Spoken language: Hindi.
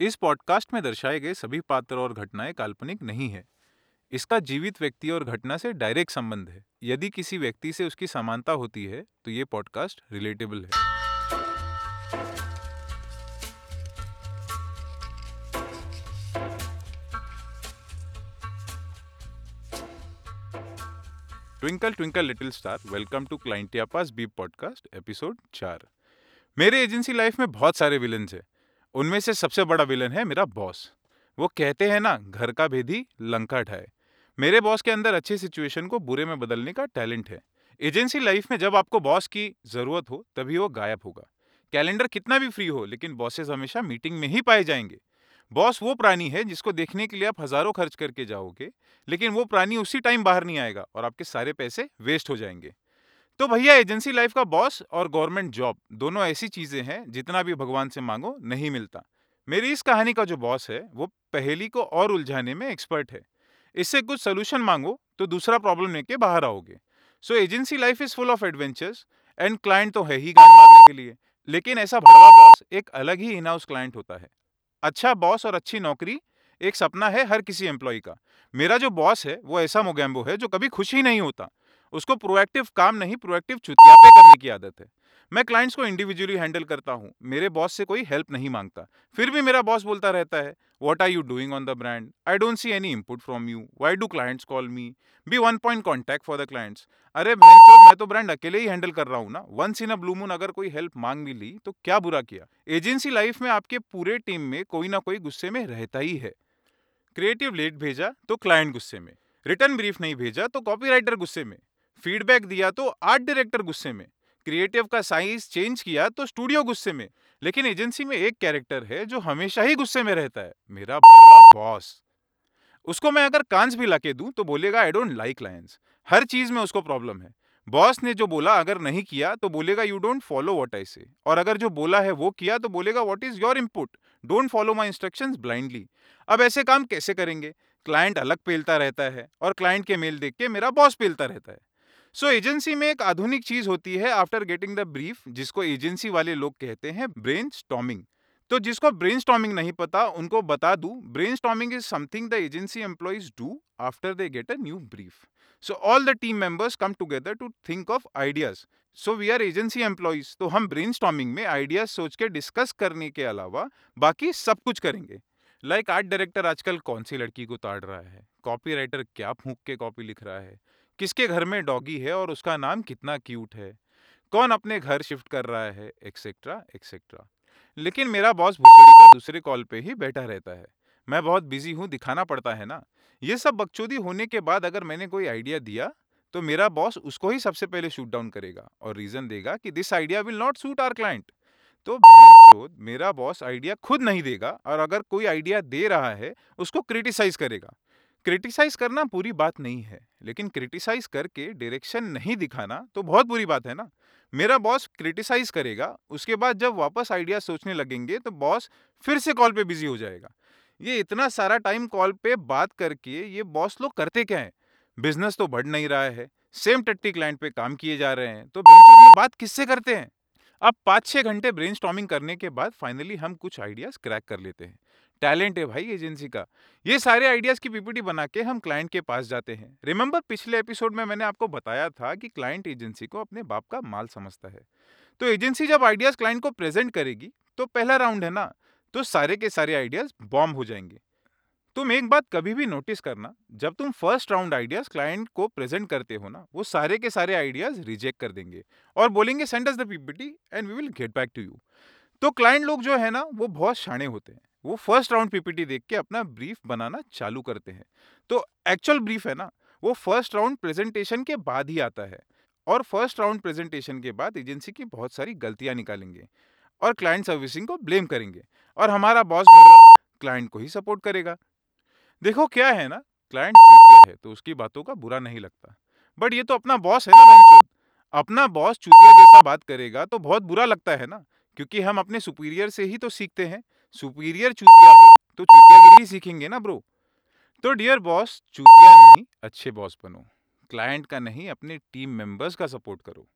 इस पॉडकास्ट में दर्शाए गए सभी पात्र और घटनाएँ काल्पनिक नहीं है। इसका जीवित व्यक्ति और घटना से डायरेक्ट संबंध है। यदि किसी व्यक्ति से उसकी समानता होती है तो ये पॉडकास्ट रिलेटेबल है। Twinkle twinkle little star welcome to क्लाइंटियापास beep podcast episode चार। मेरे एजेंसी लाइफ में बहुत सारे विलन्स हैं। उनमें से सबसे बड़ा विलन है मेरा बॉस। वो कहते हैं ना, घर का भेदी लंका ढाए। मेरे बॉस के अंदर अच्छी सिचुएशन को बुरे में बदलने का टैलेंट है। एजेंसी लाइफ में जब आपको बॉस की ज़रूरत हो, तभी वो गायब होगा। कैलेंडर कितना भी फ्री हो, लेकिन बॉसेस हमेशा मीटिंग में ही पाए जाएँगे। बॉस वो प्राणी है जिसको देखने के लिए आप हज़ारों खर्च करके जाओगे, लेकिन वो प्राणी उसी टाइम बाहर नहीं आएगा और आपके सारे पैसे वेस्ट हो जाएँगे। तो भैया, एजेंसी लाइफ का बॉस और गवर्नमेंट जॉब दोनों ऐसी चीज़ें हैं, जितना भी भगवान से मांगो, नहीं मिलता। मेरी इस कहानी का जो बॉस है, वो पहेली को और उलझाने में एक्सपर्ट है। इससे कुछ सोल्यूशन मांगो तो दूसरा प्रॉब्लम लेके बाहर आओगे। So, agency life is full of adventures and client तो है ही गान मारने के लिए। लेकिन ऐसा भड़वा बॉस एक अलग ही इन हाउस क्लाइंट होता है। अच्छा बॉस और अच्छी नौकरी, एक सपना है हर किसी एम्प्लॉय का। मेरा जो बॉस है, वो ऐसा मोगैम्बो है, जो कभी खुश ही नहीं होता। उसको प्रोएक्टिव काम नहीं प्रोएक्टिव चुतियापे करने की आदत है। मैं क्लाइंट्स को इंडिविजुअली हैंडल करता हूँ। मेरे बॉस से कोई हेल्प नहीं माँगता। फिर भी मेरा बॉस बोलता रहता है what are you doing on the brand I don't see any input from you why do clients call me be one point contact for the clients अरे, मैं तो ब्रांड अकेले ही हैंडल कर रहा हूँ ना। Once in a blue moon अगर कोई हेल्प मांग भी ली तो क्या बुरा किया? एजेंसी लाइफ में आपके पूरे टीम में कोई ना कोई गुस्से में रहता ही है। क्रिएटिव लेट भेजा तो क्लाइंट गुस्से में। रिटर्न ब्रीफ नहीं भेजा तो कॉपीराइटर गुस्से में। फीडबैक दिया तो आर्ट डायरेक्टर गुस्से में, क्रिएटिव का साइज़ चेंज किया तो स्टूडियो गुस्से में, लेकिन एजेंसी में एक कैरेक्टर है जो हमेशा ही गुस्से में रहता है, मेरा बॉस। उसको मैं अगर कांस भी लाके दूँ तो बोलेगा आई डोंट लाइक लाइन्स हर चीज़ में उसको प्रॉब्लम है। बॉस ने जो बोला, अगर नहीं किया तो बोलेगा you don't follow what I say और अगर जो बोला है, वो किया तो बोलेगा what is your input don't follow my instruction blindly अब ऐसे काम कैसे करेंगे? क्लाइंट अलग पेलता रहता है और क्लाइंट के मेल देख के मेरा बॉस पेलता रहता है। सो एजेंसी में एक आधुनिक चीज़ होती है आफ्टर गेटिंग द ब्रीफ जिसको एजेंसी वाले लोग कहते हैं ब्रेन स्टॉमिंग तो जिसको ब्रेन स्टॉमिंग नहीं पता, उनको बता दू brain storming is something the agency employees do after they get a new brief so all the team members come together to think of ideas so we are agency employees तो हम ब्रेन स्टॉमिंग में आइडियाज़ सोच के डिस्कस करने के अलावा बाकी सब कुछ करेंगे. लाइक आर्ट डायरेक्टर आजकल कौन सी लड़की को ताड़ रहा है? कॉपी राइटर क्या फूक के कॉपी लिख रहा है? किसके घर में डॉगी है और उसका नाम कितना क्यूट है? कौन अपने घर शिफ्ट कर रहा है? एक्सेट्रा एक्सेट्रा लेकिन मेरा बॉस भूसड़ी का दूसरे कॉल पे ही बैठा रहता है। मैं बहुत बिज़ी हूँ, दिखाना पड़ता है ना? ये सब बकचोदी होने के बाद अगर मैंने कोई आइडिया दिया तो मेरा बॉस उसको ही सबसे पहले शूट डाउन करेगा और रीजन देगा कि this idea will not suit our client तो चोद, मेरा बॉस आइडिया खुद नहीं देगा और अगर कोई आइडिया दे रहा है, उसको क्रिटिसाइज करेगा। क्रिटिसाइज करना पूरी बात नहीं है, लेकिन क्रिटिसाइज करके डायरेक्शन नहीं दिखाना तो बहुत बुरी बात है ना। मेरा बॉस क्रिटिसाइज करेगा, उसके बाद जब वापस आइडिया सोचने लगेंगे तो बॉस फिर से कॉल पे बिज़ी हो जाएगा। ये इतना सारा टाइम कॉल पे बात करके ये बॉस लोग करते क्या है? बिज़नेस तो बढ़ नहीं रहा है, सेम टट्टी क्लाइंट पे काम किए जा रहे हैं तो ये बात किससे करते हैं? अब पाँच छः घंटे ब्रेन करने के बाद फाइनली हम कुछ आइडियाज़ क्रैक कर लेते हैं। टैलेंट है भाई एजेंसी का। ये सारे आइडियाज़ की पीपीटी बना के हम क्लाइंट के पास जाते हैं। रिमेंबर पिछले एपिसोड में मैंने आपको बताया था कि क्लाइंट एजेंसी को अपने बाप का माल समझता है। तो एजेंसी जब आइडियाज़ क्लाइंट को प्रेजेंट करेगी तो पहला राउंड है ना तो सारे के सारे आइडियाज़ बॉम्ब हो जाएँगे। तुम एक बात कभी भी नोटिस करना, जब तुम फ़र्स्ट राउंड आइडियाज़ क्लाइंट को प्रेजेंट करते हो ना, वो सारे के सारे आइडियाज़ रिजेक्ट कर देंगे और बोलेंगे, send us the PPT and we will get back to you. तो क्लाइंट लोग जो है ना, वो बहुत शाणे होते हैं। वो फ़र्स्ट राउंड पीपीटी देख के अपना ब्रीफ बनाना चालू करते हैं। तो एक्चुअल ब्रीफ है ना, वो फ़र्स्ट राउंड प्रेजेंटेशन के बाद ही आता है और फ़र्स्ट राउंड प्रेजेंटेशन के बाद एजेंसी की बहुत सारी गलतियाँ निकालेंगे और क्लाइंट सर्विसिंग को ब्लेम करेंगे और हमारा बॉस क्लाइंट को ही सपोर्ट करेगा। देखो क्या है ना क्लाइंट चूतिया है तो उसकी बातों का बुरा नहीं लगता। बट ये तो अपना बॉस है ना अपना बॉस चूतिया जैसा बात करेगा तो बहुत बुरा लगता है ना, क्योंकि हम अपने सुपीरियर से ही तो सीखते हैं। सुपीरियर चूतिया हो तो चूतियागिरी सीखेंगे ना ब्रो तो डियर बॉस चूतिया नहीं, अच्छे बॉस बनो। क्लाइंट का नहीं, अपने टीम मेंबर्स का सपोर्ट करो।